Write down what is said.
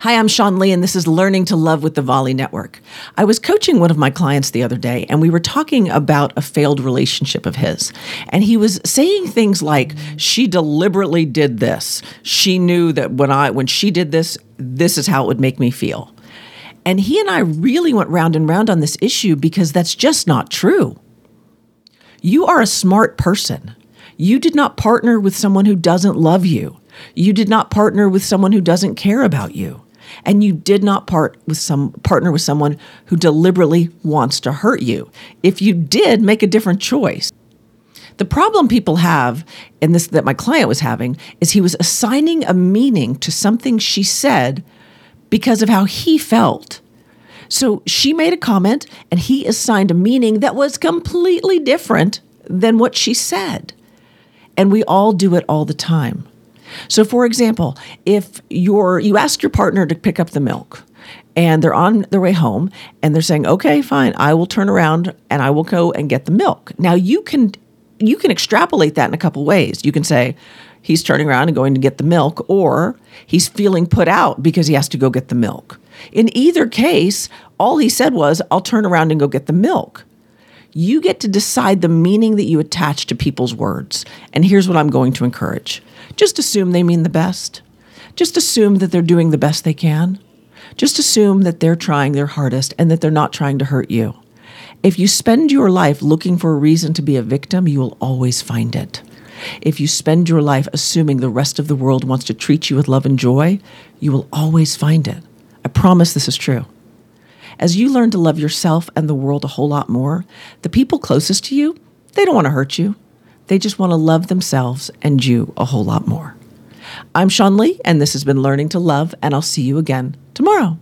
Hi, I'm Sean Lee, and this is Learning to Love with the Volley Network. I was coaching one of my clients the other day, and we were talking about a failed relationship of his. And he was saying things like, "She deliberately did this. She knew that when I when she did this, this is how it would make me feel." And he and I really went round and round on this issue because that's just not true. You are a smart person. You did not partner with someone who doesn't love you. You did not partner with someone who doesn't care about you and you did not part with some partner with someone who deliberately wants to hurt you. If you did, make a different choice. The problem people have, and this that my client was having, is he was assigning a meaning to something she said because of how he felt. So she made a comment and he assigned a meaning that was completely different than what she said. And we all do it all the time. So, for example, if you're you ask your partner to pick up the milk, and they're on their way home, and they're saying, "Okay, fine, I will turn around and I will go and get the milk." Now you can you can extrapolate that in a couple ways. You can say he's turning around and going to get the milk, or he's feeling put out because he has to go get the milk. In either case, all he said was, I'll turn around and go get the milk. You get to decide the meaning that you attach to people's words. And here's what I'm going to encourage just assume they mean the best. Just assume that they're doing the best they can. Just assume that they're trying their hardest and that they're not trying to hurt you. If you spend your life looking for a reason to be a victim, you will always find it. If you spend your life assuming the rest of the world wants to treat you with love and joy, you will always find it. I promise this is true. As you learn to love yourself and the world a whole lot more, the people closest to you, they don't want to hurt you. They just want to love themselves and you a whole lot more. I'm Sean Lee, and this has been Learning to Love, and I'll see you again tomorrow.